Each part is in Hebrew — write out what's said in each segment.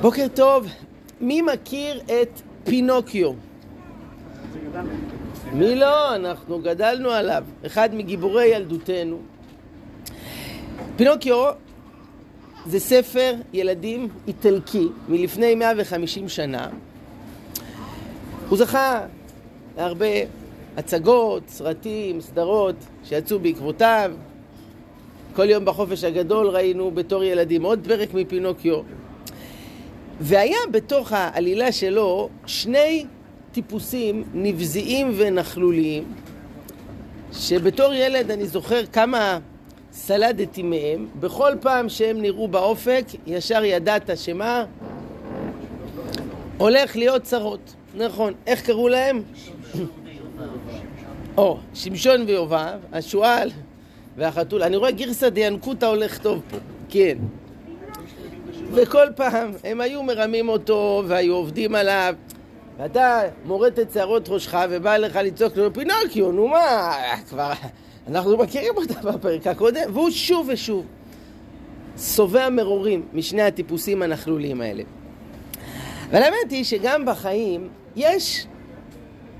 בוקר טוב, מי מכיר את פינוקיו? מי לא? אנחנו גדלנו עליו, אחד מגיבורי ילדותנו. פינוקיו זה ספר ילדים איטלקי מלפני 150 שנה. הוא זכה להרבה הצגות, סרטים, סדרות שיצאו בעקבותיו. כל יום בחופש הגדול ראינו בתור ילדים עוד פרק מפינוקיו. והיה בתוך העלילה שלו שני טיפוסים נבזיים ונכלוליים, שבתור ילד אני זוכר כמה סלדתי מהם. בכל פעם שהם נראו באופק, ישר ידעת שמה? הולך להיות צרות. נכון. איך קראו להם? או, שמשון ויובב, השועל והחתול. אני רואה גרסא דיאנקותא הולך טוב פה. כן. וכל פעם הם היו מרמים אותו והיו עובדים עליו ואתה מורט את שערות ראשך ובא לך לצעוק לו פינוקיו, נו מה, כבר אנחנו מכירים אותה בפרק הקודם והוא שוב ושוב שבע מרורים משני הטיפוסים הנכלוליים האלה. אבל האמת היא שגם בחיים יש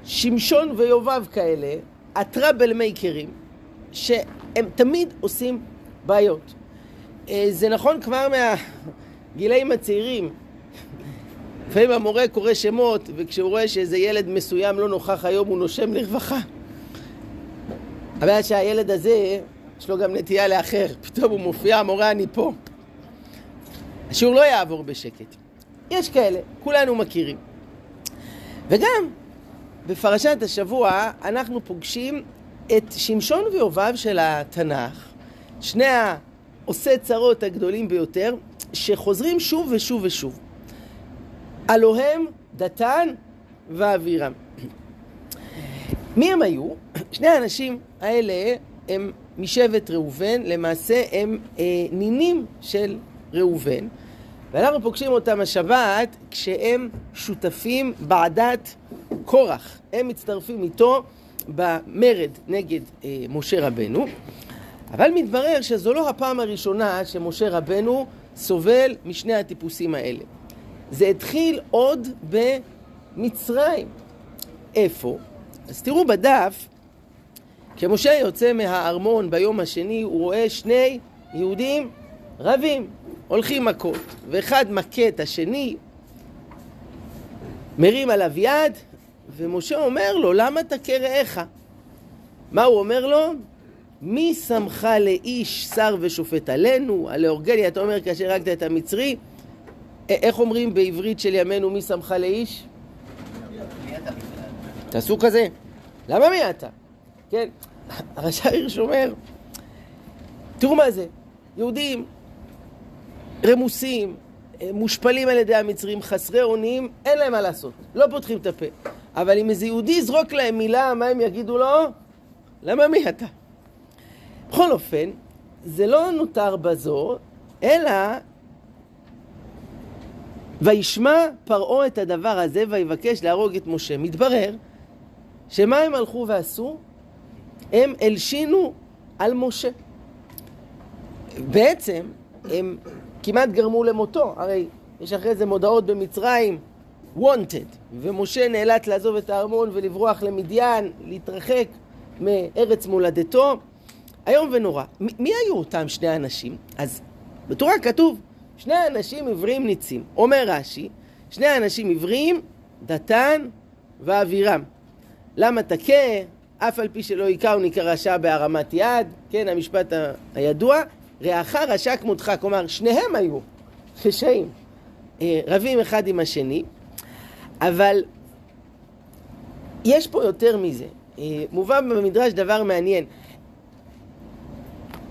שמשון ויובב כאלה, הטראבל מייקרים, שהם תמיד עושים בעיות. זה נכון כבר מהגילאים הצעירים. לפעמים המורה קורא שמות, וכשהוא רואה שאיזה ילד מסוים לא נוכח היום, הוא נושם לרווחה. הבעיה שהילד הזה, יש לו גם נטייה לאחר. פתאום הוא מופיע, המורה, אני פה. השיעור לא יעבור בשקט. יש כאלה, כולנו מכירים. וגם בפרשת השבוע אנחנו פוגשים את שמשון ויובב של התנ"ך, שני העושי צרות הגדולים ביותר, שחוזרים שוב ושוב ושוב. אלוהם, דתן ואבירם. מי הם היו? שני האנשים האלה הם משבט ראובן, למעשה הם אה, נינים של ראובן, ואנחנו פוגשים אותם השבת כשהם שותפים בעדת קורח. הם מצטרפים איתו במרד נגד אה, משה רבנו, אבל מתברר שזו לא הפעם הראשונה שמשה רבנו סובל משני הטיפוסים האלה. זה התחיל עוד במצרים. איפה? אז תראו בדף, כשמשה יוצא מהארמון ביום השני, הוא רואה שני יהודים רבים, הולכים מכות, ואחד מכה את השני, מרים עליו יד, ומשה אומר לו, למה תכה רעך? מה הוא אומר לו? מי שמך לאיש שר ושופט עלינו? הלאורגלי, אתה אומר כאשר הרגת את המצרי? איך אומרים בעברית של ימינו מי שמך לאיש? תעשו כזה. למה מי אתה? כן, הרשע הירש אומר, תראו מה זה, יהודים רמוסים, מושפלים על ידי המצרים, חסרי אונים, אין להם מה לעשות, לא פותחים את הפה. אבל אם איזה יהודי יזרוק להם מילה, מה הם יגידו לו? למה מי אתה? בכל אופן, זה לא נותר בזו, אלא וישמע פרעה את הדבר הזה ויבקש להרוג את משה. מתברר שמה הם הלכו ועשו? הם הלשינו על משה. בעצם הם כמעט גרמו למותו, הרי יש אחרי זה מודעות במצרים, wanted, ומשה נאלץ לעזוב את הארמון ולברוח למדיין, להתרחק מארץ מולדתו. איום ונורא. מי היו אותם שני אנשים? אז בתורה כתוב שני אנשים עברים ניצים. אומר רש"י, שני אנשים עברים, דתן ואבירם. למה תכה? אף על פי שלא היכה הוא נקרא רשע בהרמת יד, כן, המשפט הידוע, רעך רשע כמותך, כלומר, שניהם היו חשעים, רבים אחד עם השני, אבל יש פה יותר מזה. מובא במדרש דבר מעניין.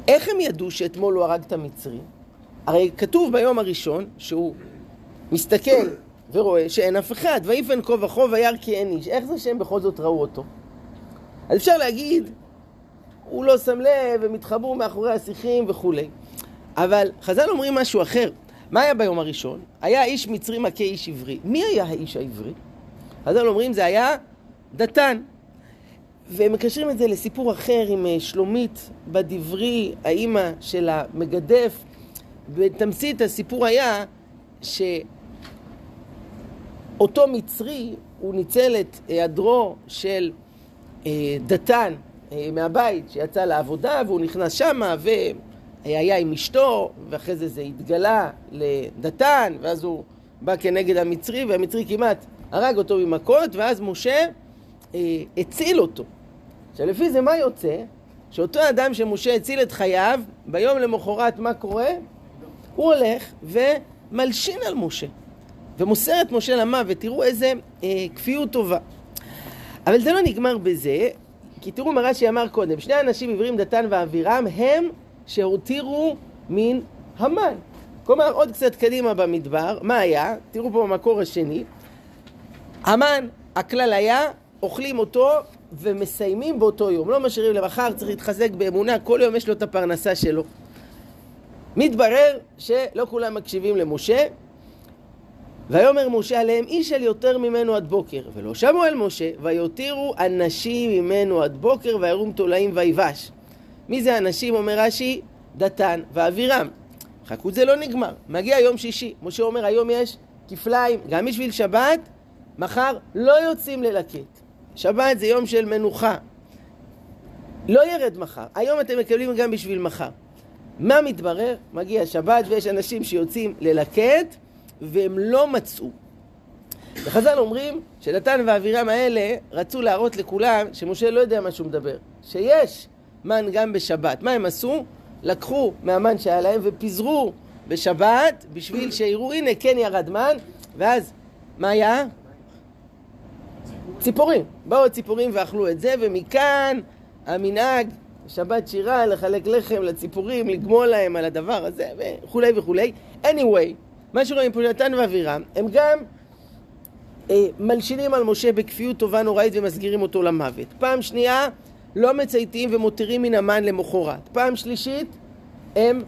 איך הם ידעו שאתמול הוא הרג את המצרי? הרי כתוב ביום הראשון שהוא מסתכל ורואה שאין אף אחד, ויפן כה וכה וירא כי אין איש. איך זה שהם בכל זאת ראו אותו? אז אפשר להגיד, הוא לא שם לב, הם התחברו מאחורי השיחים וכולי. אבל חז"ל אומרים משהו אחר. מה היה ביום הראשון? היה איש מצרי מכה איש עברי. מי היה האיש העברי? חז"ל אומרים זה היה דתן. והם מקשרים את זה לסיפור אחר עם שלומית בדברי, האימא של המגדף, בתמצית הסיפור היה שאותו מצרי, הוא ניצל את היעדרו של אה, דתן אה, מהבית שיצא לעבודה והוא נכנס שמה והיה עם אשתו ואחרי זה זה התגלה לדתן ואז הוא בא כנגד המצרי והמצרי כמעט הרג אותו במכות ואז משה אה, הציל אותו. עכשיו לפי זה מה יוצא? שאותו אדם שמשה הציל את חייו, ביום למחרת מה קורה? הוא הולך ומלשין על משה ומוסר את משה למוות, תראו איזה אה, כפיות טובה. אבל זה לא נגמר בזה, כי תראו מה רש"י אמר קודם, שני אנשים עברים דתן ואבירם הם שהותירו מן המן. כלומר, עוד קצת קדימה במדבר, מה היה? תראו פה במקור השני. המן, הכלל היה, אוכלים אותו ומסיימים באותו יום, לא משאירים למחר, צריך להתחזק באמונה, כל יום יש לו את הפרנסה שלו. מתברר שלא כולם מקשיבים למשה, ויאמר משה עליהם איש אל יותר ממנו עד בוקר, ולא שמעו אל משה, ויותירו אנשים ממנו עד בוקר, וירום תולעים ויבש. מי זה אנשים? אומר רש"י, דתן ואבירם. חכו זה לא נגמר, מגיע יום שישי, משה אומר היום יש כפליים, גם בשביל שבת, מחר לא יוצאים ללקט. שבת זה יום של מנוחה. לא ירד מחר, היום אתם מקבלים גם בשביל מחר. מה מתברר? מגיע שבת ויש אנשים שיוצאים ללקט והם לא מצאו. וחז"ל אומרים שנתן ואבירם האלה רצו להראות לכולם שמשה לא יודע מה שהוא מדבר, שיש מן גם בשבת. מה הם עשו? לקחו מהמן שהיה להם ופיזרו בשבת בשביל שיראו הנה כן ירד מן ואז מה היה? ציפורים. באו ציפורים ואכלו את זה ומכאן המנהג שבת שירה לחלק לחם לציפורים, לגמול להם על הדבר הזה וכולי וכולי. anyway, מה שרואים פה נתן ואבירם, הם גם אה, מלשינים על משה בכפיות טובה נוראית ומסגירים אותו למוות. פעם שנייה, לא מצייתים ומותירים מן המן למחרת. פעם שלישית, הם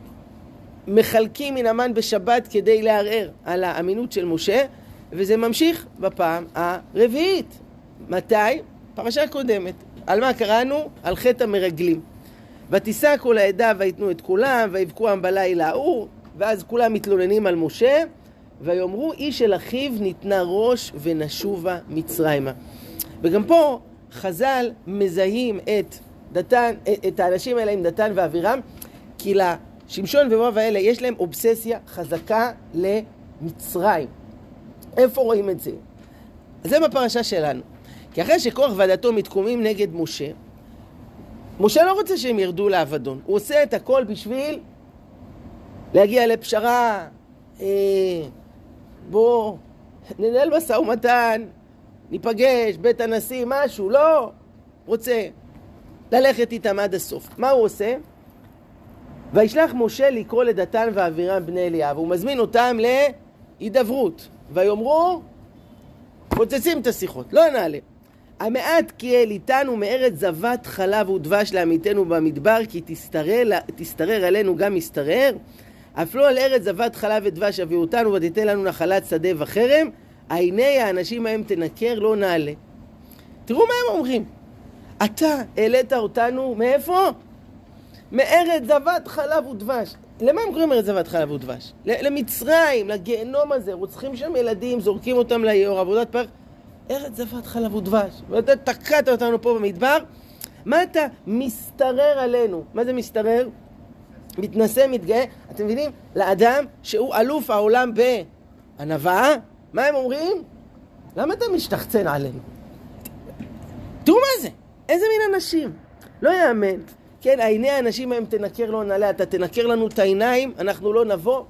מחלקים מן המן בשבת כדי לערער על האמינות של משה, וזה ממשיך בפעם הרביעית. מתי? פרשה קודמת. על מה קראנו? על חטא המרגלים. ותישא כל העדה ויתנו את כולם, ויבכו עם בלילה ההוא, ואז כולם מתלוננים על משה, ויאמרו איש אל אחיו ניתנה ראש ונשובה מצרימה. וגם פה חז"ל מזהים את דתן, את האנשים האלה עם דתן ואבירם, כי לשמשון ומואב האלה יש להם אובססיה חזקה למצרים. איפה רואים את זה? זה בפרשה שלנו. כי אחרי שכוח ועדתו מתקוממים נגד משה, משה לא רוצה שהם ירדו לאבדון, הוא עושה את הכל בשביל להגיע לפשרה, אה, בוא ננהל משא ומתן, ניפגש, בית הנשיא, משהו, לא, רוצה ללכת איתם עד הסוף. מה הוא עושה? וישלח משה לקרוא לדתן ואבירם בני אליאב, הוא מזמין אותם להידברות, ויאמרו, פוצצים את השיחות, לא נעלה. המעט כי אל איתנו מארץ זבת חלב ודבש לעמיתנו במדבר, כי תשתרר, תשתרר עלינו גם משתרר. אף לא על ארץ זבת חלב ודבש הביאו אותנו ותיתן לנו נחלת שדה וחרם, עיני האנשים ההם תנקר לא נעלה. תראו מה הם אומרים. אתה העלית אותנו מאיפה? מארץ זבת חלב ודבש. למה הם קוראים ארץ זבת חלב ודבש? למצרים, לגיהנום הזה, רוצחים שם ילדים, זורקים אותם ליאור, עבודת פרח. ארץ זבת חלב ודבש. ואתה תקעת אותנו פה במדבר, מה אתה משתרר עלינו? מה זה משתרר? מתנשא, מתגאה. אתם מבינים? לאדם שהוא אלוף העולם בענווה, מה הם אומרים? למה אתה משתחצן עלינו? תראו מה זה, איזה מין אנשים. לא יאמן. כן, עיני האנשים ההם תנקר לא נעלה, אתה תנקר לנו את העיניים, אנחנו לא נבוא.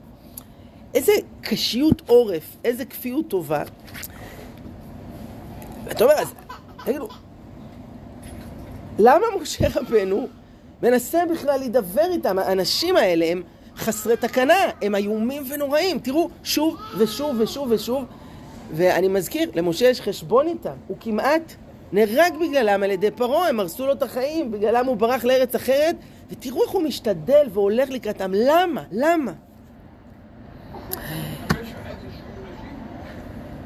איזה קשיות עורף, איזה כפיות טובה. ואתה אומר, אז תגידו, למה משה רבנו מנסה בכלל להידבר איתם? האנשים האלה הם חסרי תקנה, הם איומים ונוראים. תראו, שוב ושוב ושוב ושוב. ואני מזכיר, למשה יש חשבון איתם. הוא כמעט נהרג בגללם על ידי פרעה, הם הרסו לו את החיים, בגללם הוא ברח לארץ אחרת. ותראו איך הוא משתדל והולך לקראתם. למה? למה?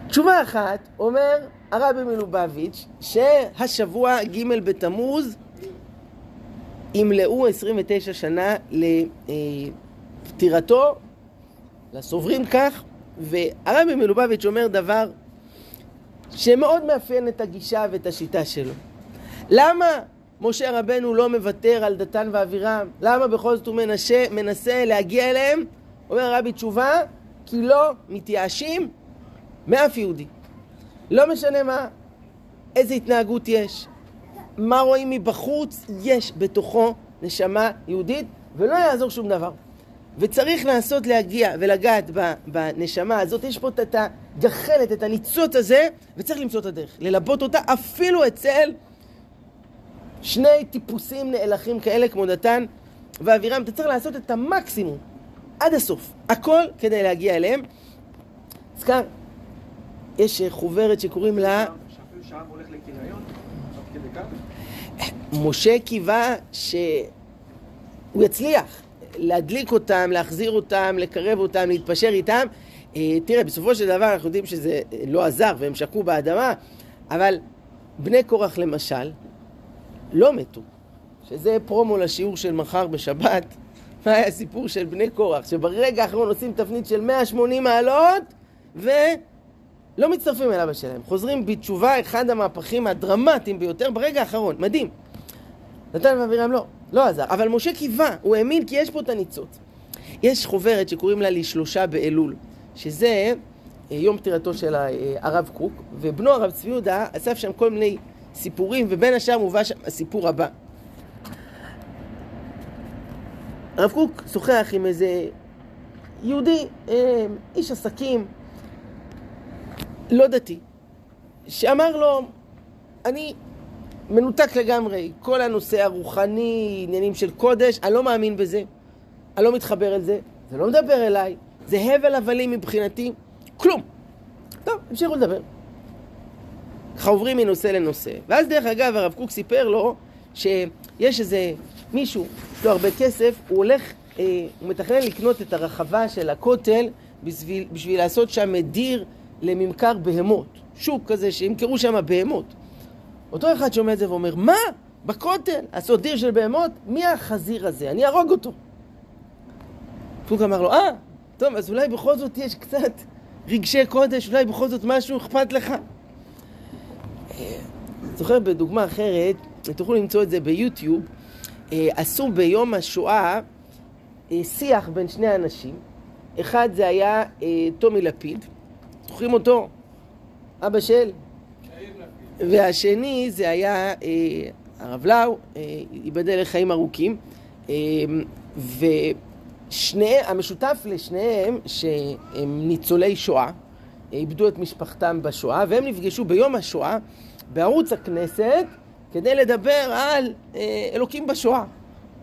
תשובה אחת, אומר הרבי מלובביץ', שהשבוע ג' בתמוז ימלאו 29 שנה לפטירתו לסוברים כך, והרבי מלובביץ' אומר דבר שמאוד מאפיין את הגישה ואת השיטה שלו. למה משה רבנו לא מוותר על דתן ואבירם? למה בכל זאת הוא מנסה, מנסה להגיע אליהם? אומר רבי תשובה, כי לא מתייאשים מאף יהודי. לא משנה מה, איזה התנהגות יש, מה רואים מבחוץ, יש בתוכו נשמה יהודית, ולא יעזור שום דבר. וצריך לנסות להגיע ולגעת בנשמה הזאת, יש פה את הגחלת, את הניצוץ הזה, וצריך למצוא את הדרך, ללבות אותה אפילו אצל שני טיפוסים נאלחים כאלה כמו דתן ואבירם, אתה צריך לעשות את המקסימום עד הסוף, הכל כדי להגיע אליהם. אז כאן יש חוברת שקוראים לה... משה קיווה שהוא יצליח להדליק אותם, להחזיר אותם, לקרב אותם, להתפשר איתם. אה, תראה, בסופו של דבר אנחנו יודעים שזה לא עזר והם שקעו באדמה, אבל בני קורח למשל לא מתו, שזה פרומו לשיעור של מחר בשבת. מה היה הסיפור של בני קורח, שברגע האחרון עושים תפנית של 180 מעלות ולא מצטרפים אל אבא שלהם. חוזרים בתשובה, אחד המהפכים הדרמטיים ביותר ברגע האחרון, מדהים. נתן ואבירם לא, לא עזר. אבל משה קיווה, הוא האמין כי יש פה את הניצוץ. יש חוברת שקוראים לה לשלושה באלול, שזה אה, יום פטירתו של אה, הרב קוק, ובנו הרב צבי יהודה אסף שם כל מיני סיפורים, ובין השאר מובא שם הסיפור הבא. הרב קוק שוחח עם איזה יהודי, אה, איש עסקים, לא דתי, שאמר לו, אני מנותק לגמרי, כל הנושא הרוחני, עניינים של קודש, אני לא מאמין בזה, אני לא מתחבר אל זה, זה לא מדבר אליי, זה הבל הבלים מבחינתי, כלום. טוב, המשיכו לדבר. ככה עוברים מנושא לנושא. ואז דרך אגב, הרב קוק סיפר לו שיש איזה מישהו, יש לו הרבה כסף, הוא הולך, אה, הוא מתכנן לקנות את הרחבה של הכותל בשביל, בשביל לעשות שם דיר לממכר בהמות. שוק כזה, שימכרו שם בהמות. אותו אחד שומע את זה ואומר, מה? בכותל? לעשות דיר של בהמות? מי החזיר הזה? אני אהרוג אותו. פוק אמר לו, אה, טוב, אז אולי בכל זאת יש קצת רגשי קודש, אולי בכל זאת משהו אכפת לך. זוכר בדוגמה אחרת, תוכלו למצוא את זה ביוטיוב, אה, עשו ביום השואה אה, שיח בין שני אנשים. אחד זה היה אה, טומי לפיד, זוכרים אותו? אבא של? והשני זה היה הרב לאו, ייבדל לחיים ארוכים. והמשותף לשניהם שהם ניצולי שואה, איבדו את משפחתם בשואה, והם נפגשו ביום השואה בערוץ הכנסת כדי לדבר על אה, אלוקים בשואה.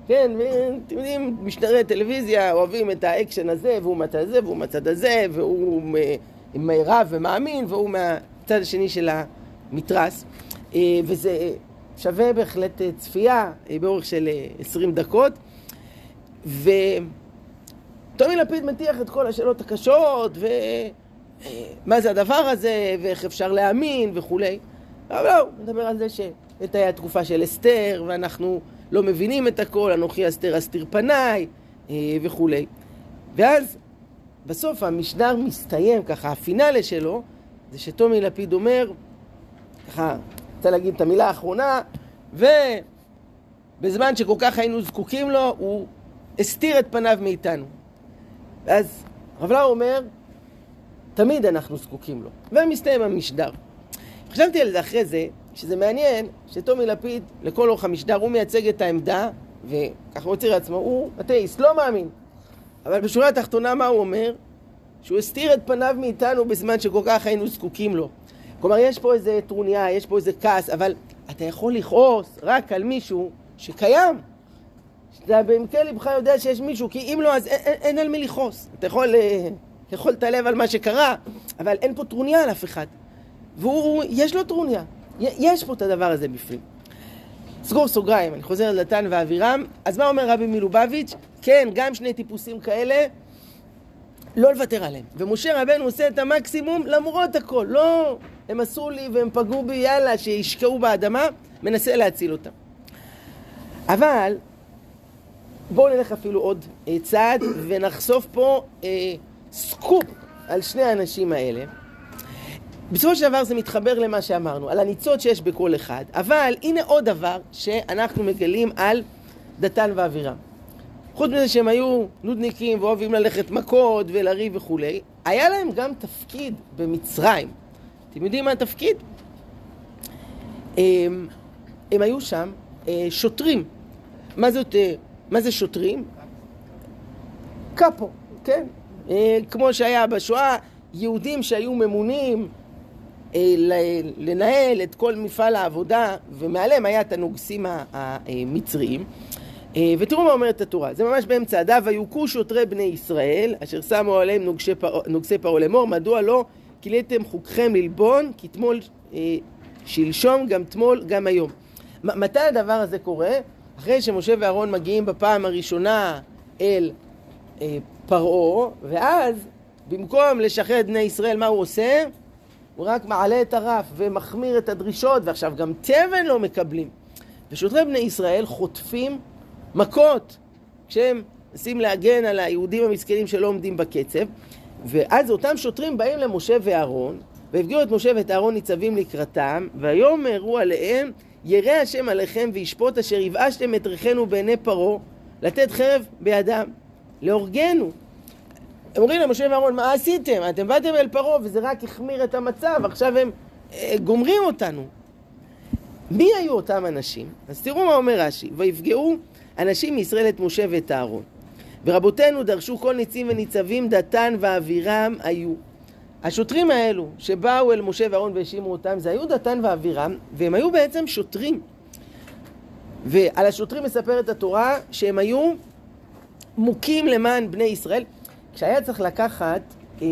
כן, ואתם יודעים, משדרי טלוויזיה אוהבים את האקשן הזה, והוא מהצד הזה, והוא מהצד הזה, והוא רב ומאמין, והוא מהצד השני של המתרס. אה, וזה שווה בהחלט אה, צפייה אה, באורך של 20 דקות. וטומי לפיד מטיח את כל השאלות הקשות, ומה זה הדבר הזה, ואיך אפשר להאמין וכולי. אבל לא, נדבר על זה שאת היה תקופה של אסתר, ואנחנו לא מבינים את הכל, אנוכי אסתר אסתיר פניי, וכולי. ואז בסוף המשדר מסתיים, ככה, הפינאלה שלו, זה שטומי לפיד אומר, ככה, רוצה להגיד את המילה האחרונה, ובזמן שכל כך היינו זקוקים לו, הוא הסתיר את פניו מאיתנו. ואז רב לאו אומר, תמיד אנחנו זקוקים לו. ומסתיים המשדר. חשבתי על זה אחרי זה, שזה מעניין שטומי לפיד, לכל אורך המשדר, הוא מייצג את העמדה, וככה הוא הצהיר לעצמו, הוא אתאיסט, לא מאמין. אבל בשורה התחתונה מה הוא אומר? שהוא הסתיר את פניו מאיתנו בזמן שכל כך היינו זקוקים לו. כלומר, יש פה איזה טרוניה, יש פה איזה כעס, אבל אתה יכול לכעוס רק על מישהו שקיים. שאתה בעמקי לבך יודע שיש מישהו, כי אם לא, אז אין, אין, על מי לכעוס. אתה יכול לאכול את הלב על מה שקרה, אבל אין פה טרוניה על אף אחד. והוא, יש לו טרוניה. יש פה את הדבר הזה בפנים. סגור סוגריים, אני חוזר לדתן ואבירם. אז מה אומר רבי מלובביץ'? כן, גם שני טיפוסים כאלה, לא לוותר עליהם. ומשה רבנו עושה את המקסימום למרות הכל. לא, הם עשו לי והם פגעו בי, יאללה, שישקעו באדמה, מנסה להציל אותם. אבל, בואו נלך אפילו עוד אה, צעד ונחשוף פה אה, סקופ על שני האנשים האלה. בסופו של דבר זה מתחבר למה שאמרנו, על הניצות שיש בכל אחד, אבל הנה עוד דבר שאנחנו מגלים על דתן ואבירם. חוץ מזה שהם היו נודניקים ואוהבים ללכת מכות ולריב וכולי, היה להם גם תפקיד במצרים. אתם יודעים מה התפקיד? הם, הם היו שם אה, שוטרים. מה, זאת, אה, מה זה שוטרים? קאפו, כן? אה, כמו שהיה בשואה, יהודים שהיו ממונים לנהל את כל מפעל העבודה, ומעליהם היה את הנוגסים המצריים. ותראו מה אומרת התורה, זה ממש באמצע הדף, ויוכו שוטרי בני ישראל, אשר שמו עליהם נוגסי פרעה לאמור, מדוע לא כיליתם חוקכם ללבון, כי תמול שלשום, גם תמול, גם היום. מתי הדבר הזה קורה? אחרי שמשה ואהרון מגיעים בפעם הראשונה אל אה, פרעה, ואז במקום לשחרר את בני ישראל, מה הוא עושה? הוא רק מעלה את הרף ומחמיר את הדרישות, ועכשיו גם תבן לא מקבלים. ושוטרי בני ישראל חוטפים מכות כשהם מנסים להגן על היהודים המסכנים שלא עומדים בקצב, ואז אותם שוטרים באים למשה ואהרון, והפגיעו את משה ואת אהרון ניצבים לקראתם, ויאמרו עליהם, ירא השם עליכם וישפוט אשר יבאשתם את ריחנו בעיני פרעה, לתת חרב בידם, להורגנו. אומרים למשה ואהרון, מה עשיתם? אתם באתם אל פרעה וזה רק החמיר את המצב, עכשיו הם אה, גומרים אותנו. מי היו אותם אנשים? אז תראו מה אומר רש"י, ויפגעו אנשים מישראל את משה ואת אהרון. ורבותינו דרשו כל ניצים וניצבים, דתן ואבירם היו. השוטרים האלו שבאו אל משה ואהרון והאשימו אותם, זה היו דתן ואבירם, והם היו בעצם שוטרים. ועל השוטרים מספרת התורה שהם היו מוכים למען בני ישראל. כשהיה צריך לקחת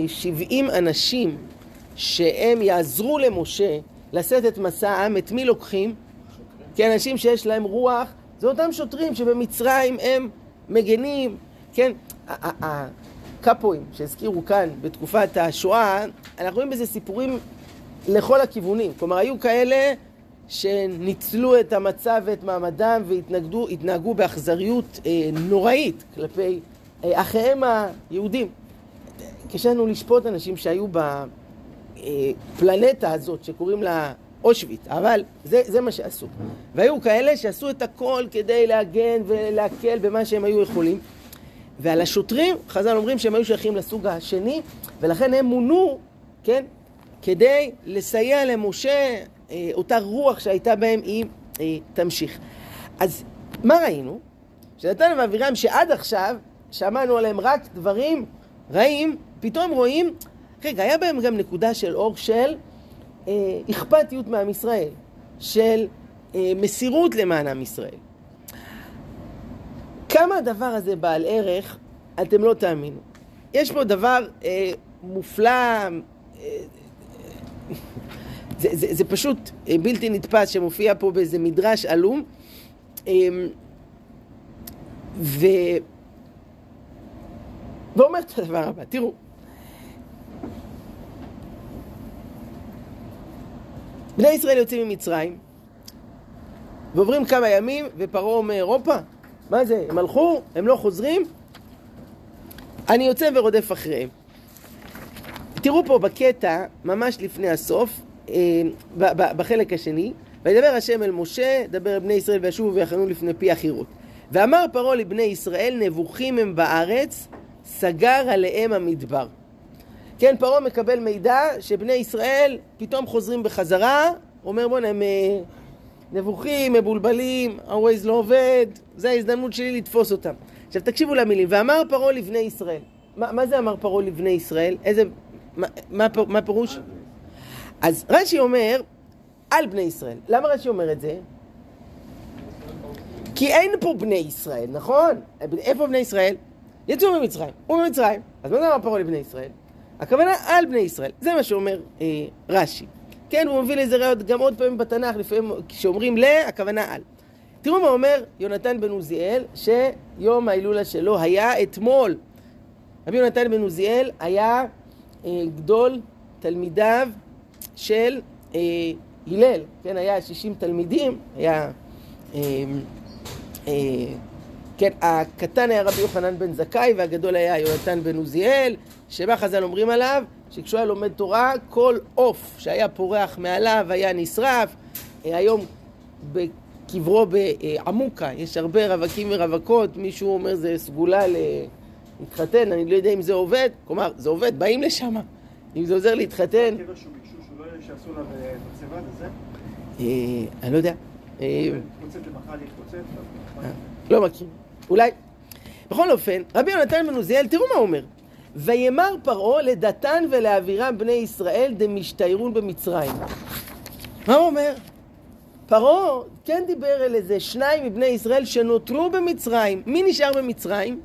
70 אה, אנשים שהם יעזרו למשה לשאת את מסע העם, את מי לוקחים? כי אנשים שיש להם רוח, זה אותם שוטרים שבמצרים הם מגנים, כן? הקאפואים שהזכירו כאן בתקופת השואה, אנחנו רואים בזה סיפורים לכל הכיוונים. כלומר, היו כאלה שניצלו את המצב ואת מעמדם והתנהגו באכזריות אה, נוראית כלפי אה, אחיהם היהודים. קשה לנו לשפוט אנשים שהיו בפלנטה הזאת שקוראים לה אושוויץ, אבל זה, זה מה שעשו. והיו כאלה שעשו את הכל כדי להגן ולהקל במה שהם היו יכולים. ועל השוטרים, חז"ל אומרים שהם היו שייכים לסוג השני, ולכן הם מונו, כן, כדי לסייע למשה, אה, אותה רוח שהייתה בהם היא אה, תמשיך. אז מה ראינו? שנתן ואבירם שעד עכשיו שמענו עליהם רק דברים רעים, פתאום רואים, רגע, היה בהם גם נקודה של אור של אכפתיות מעם ישראל, של אה, מסירות למען עם ישראל. כמה הדבר הזה בעל ערך, אתם לא תאמינו. יש פה דבר אה, מופלא, אה, זה, זה, זה פשוט אה, בלתי נתפס שמופיע פה באיזה מדרש עלום. אה, ו... ואומר את הדבר הבא, תראו. בני ישראל יוצאים ממצרים ועוברים כמה ימים ופרעה אומר, הופה, מה זה? הם הלכו? הם לא חוזרים? אני יוצא ורודף אחריהם. תראו פה בקטע, ממש לפני הסוף, אה, בחלק השני, וידבר השם אל משה, דבר בני ישראל וישובו ויחנו לפני פי החירות. ואמר פרעה לבני ישראל, נבוכים הם בארץ, סגר עליהם המדבר. כן, פרעה מקבל מידע שבני ישראל פתאום חוזרים בחזרה, אומר בוא'נה, הם אה, נבוכים, מבולבלים, ה-Waze לא עובד, זו ההזדמנות שלי לתפוס אותם. עכשיו תקשיבו למילים, ואמר פרעה לבני ישראל. מה, מה זה אמר פרעה לבני ישראל? איזה, מה, מה, מה פירוש? אז רש"י אומר, על בני ישראל. למה רש"י אומר את זה? כי אין פה בני ישראל, נכון? איפה בני ישראל? יצאו ממצרים, הוא ממצרים. אז מה זה אמר פרעה לבני ישראל? הכוונה על בני ישראל. זה מה שאומר אה, רש"י. כן, הוא מביא לזה ראיות גם עוד פעמים בתנ"ך, לפעמים כשאומרים ל, הכוונה על. תראו מה אומר יונתן בן עוזיאל, שיום ההילולה שלו היה אתמול. רבי יונתן בן עוזיאל היה אה, גדול תלמידיו של אה, הלל, כן, היה 60 תלמידים, היה, אה, אה, כן, הקטן היה רבי יוחנן בן זכאי והגדול היה יונתן בן עוזיאל, שמה חז"ל אומרים עליו? שכשהוא היה לומד תורה, כל עוף שהיה פורח מעליו היה נשרף. אה, היום בקברו בעמוקה יש הרבה רווקים ורווקות, מישהו אומר זה סגולה להתחתן, אני לא יודע אם זה עובד, כלומר, זה עובד, באים לשם. אם זה עוזר להתחתן... אה, אני לא יודע. אה, לא מכיר. אולי. בכל אופן, רבי יונתן בן עוזיאל, תראו מה הוא אומר. וימר פרעה לדתן ולאבירם בני ישראל דמשתיירון במצרים. מה הוא אומר? פרעה כן דיבר אל איזה שניים מבני ישראל שנותרו במצרים. מי נשאר במצרים?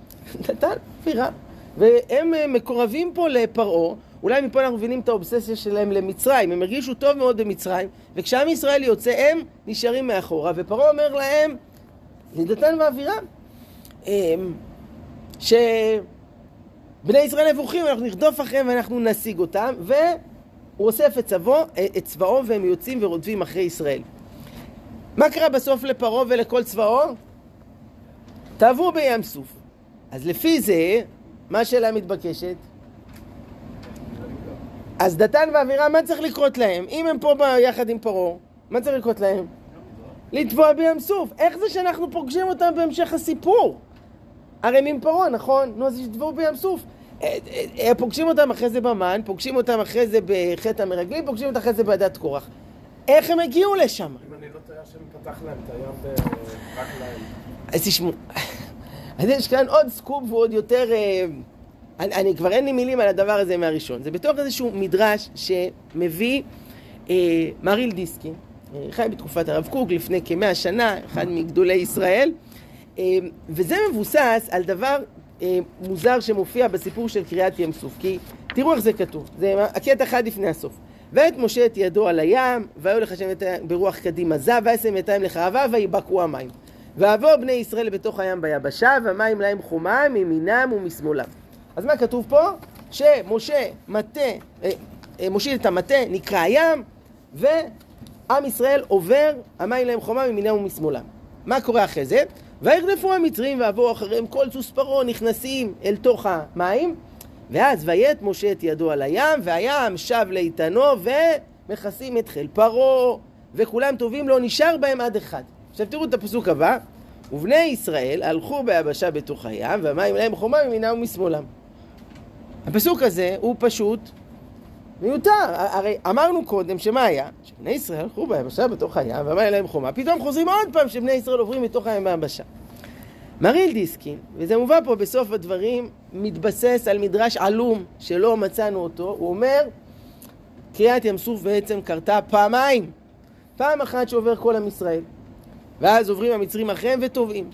דתן ואבירם. והם אה, מקורבים פה לפרעה. אולי מפה אנחנו מבינים את האובססיה שלהם למצרים. הם הרגישו טוב מאוד במצרים, וכשעם ישראל יוצא הם נשארים מאחורה, ופרעה אומר להם, לדתן ואבירם, אמ, שבני ישראל נבוכים, אנחנו נרדוף אחריהם ואנחנו נשיג אותם, והוא אוסף את צבאו, את צבאו והם יוצאים ורודפים אחרי ישראל. מה קרה בסוף לפרעה ולכל צבאו? תעברו בים סוף. אז לפי זה, מה השאלה המתבקשת? אז דתן ואבירם, מה צריך לקרות להם? אם הם פה יחד עם פרעה, מה צריך לקרות להם? לטבוע בים סוף. איך זה שאנחנו פוגשים אותם בהמשך הסיפור? הרי הם עם פרעה, נכון? נו, אז יטבעו בים סוף. אה, אה, אה, פוגשים אותם אחרי זה במן, פוגשים אותם אחרי זה בחטא המרגלים, פוגשים אותם אחרי זה בעדת קורח. איך הם הגיעו לשם? אם אני לא טועה, השם פתח להם את הים רק להם. אז תשמעו, אז יש כאן עוד סקופ ועוד יותר... אני, אני כבר אין לי מילים על הדבר הזה מהראשון. זה בתוך איזשהו מדרש שמביא אה, מריל דיסקין, חי בתקופת הרב קוק לפני כמאה שנה, אחד מגדולי ישראל, אה, וזה מבוסס על דבר אה, מוזר שמופיע בסיפור של קריאת ים סוף. כי תראו איך זה כתוב, זה הקטע אחד לפני הסוף. ואת משה את ידו על הים, ויולך השם ברוח קדימה זע, וישם את הים לחרבה, ויבקעו המים. ועבור בני ישראל בתוך הים ביבשה, והמים להם חומה מימינם ומשמאלם. אז מה כתוב פה? שמשה מטה, אה, מושיל את המטה, נקרא הים, ועם ישראל עובר, המים להם חומה ממינם ומשמאלם. מה קורה אחרי זה? וירדפו המצרים ועברו אחריהם כל סוס פרעה נכנסים אל תוך המים ואז ויית משה את ידו על הים והים שב לאיתנו ומכסים את חיל פרעה וכולם טובים לא נשאר בהם עד אחד. עכשיו תראו את הפסוק הבא ובני ישראל הלכו ביבשה בתוך הים והמים להם חומה ממינם ומשמאלם הפסוק הזה הוא פשוט מיותר. הרי אמרנו קודם שמה היה? שבני ישראל הלכו ביבשה בתוך הים ואמר להם חומה, פתאום חוזרים עוד פעם שבני ישראל עוברים בתוך הים ביבשה. מריל דיסקין, וזה מובא פה בסוף הדברים, מתבסס על מדרש עלום שלא מצאנו אותו, הוא אומר קריאת ים סוף בעצם קרתה פעמיים. פעם אחת שעובר כל עם ישראל, ואז עוברים המצרים אחריהם וטובעים.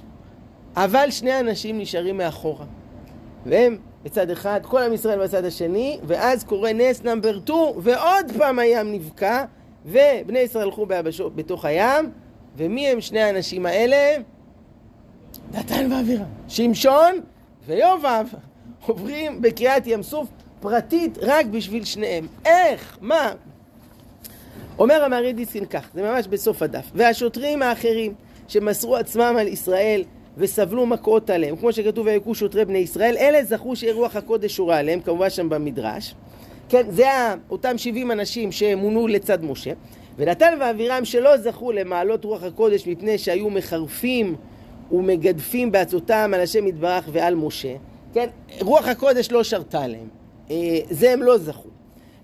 אבל שני אנשים נשארים מאחורה, והם בצד אחד, כל עם ישראל בצד השני, ואז קורה נס נאמבר 2, ועוד פעם הים נבקע, ובני ישראל הלכו ביבשות בתוך הים, ומי הם שני האנשים האלה? דתן ואבירם. שמשון ויובב עוברים בקריאת ים סוף פרטית רק בשביל שניהם. איך? מה? אומר המרידיסין כך, זה ממש בסוף הדף. והשוטרים האחרים שמסרו עצמם על ישראל וסבלו מכות עליהם, כמו שכתוב ויכו שוטרי בני ישראל, אלה זכו שרוח הקודש שורה עליהם, כמובן שם במדרש. כן, זה אותם 70 אנשים שמונו לצד משה. ונתן ואבירם שלא זכו למעלות רוח הקודש מפני שהיו מחרפים ומגדפים בעצותם על השם יתברך ועל משה. כן, רוח הקודש לא שרתה עליהם. אה, זה הם לא זכו.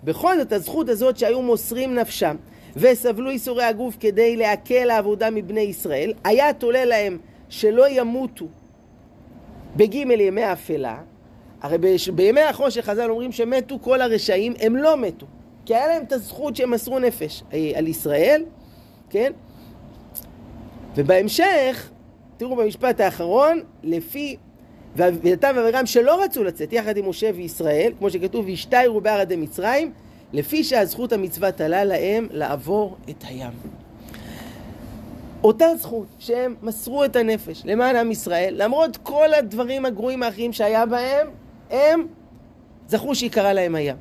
בכל זאת, הזכות הזאת שהיו מוסרים נפשם וסבלו ייסורי הגוף כדי להקל העבודה מבני ישראל, היה תולה להם שלא ימותו בגימל ימי האפלה, הרי בימי החושך חז"ל אומרים שמתו כל הרשעים, הם לא מתו, כי היה להם את הזכות שהם מסרו נפש אה, על ישראל, כן? ובהמשך, תראו במשפט האחרון, לפי ודתם ואבירם שלא רצו לצאת יחד עם משה וישראל, כמו שכתוב, והשתיירו בערדי מצרים, לפי שהזכות המצווה תלה להם לעבור את הים. אותה זכות שהם מסרו את הנפש למען עם ישראל, למרות כל הדברים הגרועים האחרים שהיה בהם, הם זכו שיקרא להם הים.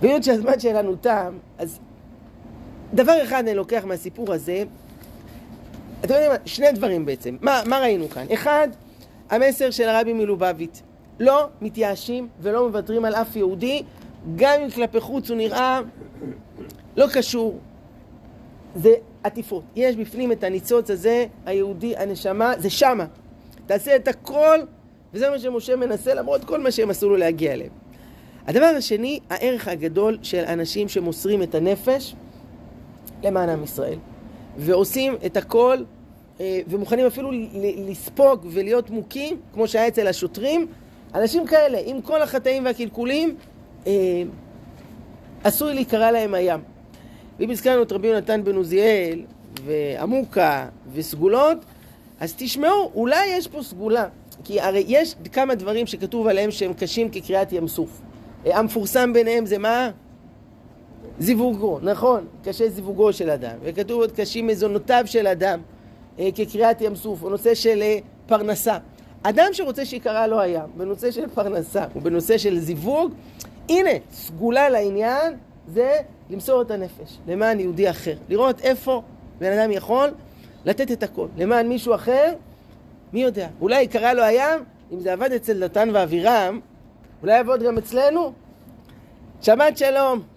והיות שהזמן שלנו תם, אז דבר אחד אני לוקח מהסיפור הזה, אתם יודעים מה? שני דברים בעצם. מה, מה ראינו כאן? אחד, המסר של הרבי מלובביץ'. לא מתייאשים ולא מוותרים על אף יהודי, גם אם כלפי חוץ הוא נראה לא קשור. זה עטיפות. יש בפנים את הניצוץ הזה, היהודי, הנשמה, זה שמה. תעשה את הכל, וזה מה שמשה מנסה למרות כל מה שהם עשו לו להגיע אליהם. הדבר השני, הערך הגדול של אנשים שמוסרים את הנפש למען עם ישראל. ועושים את הכל, אה, ומוכנים אפילו לספוג ולהיות מוכים, כמו שהיה אצל השוטרים. אנשים כאלה, עם כל החטאים והקלקולים, אה, עשוי להיקרא להם הים. ואם הזכרנו את רבי יונתן בן עוזיאל, ועמוקה, וסגולות, אז תשמעו, אולי יש פה סגולה. כי הרי יש כמה דברים שכתוב עליהם שהם קשים כקריאת ים סוף. אה, המפורסם ביניהם זה מה? זיווגו, נכון, קשה זיווגו של אדם. וכתוב עוד קשים מזונותיו של אדם, אה, כקריאת ים סוף, או נושא של אה, פרנסה. אדם שרוצה שיקרא לו הים, בנושא של פרנסה ובנושא של זיווג, הנה, סגולה לעניין זה למסור את הנפש למען יהודי אחר. לראות איפה בן אדם יכול לתת את הכל. למען מישהו אחר, מי יודע. אולי קרא לו הים, אם זה עבד אצל דתן ואבירם, אולי יעבוד גם אצלנו? שבת שלום.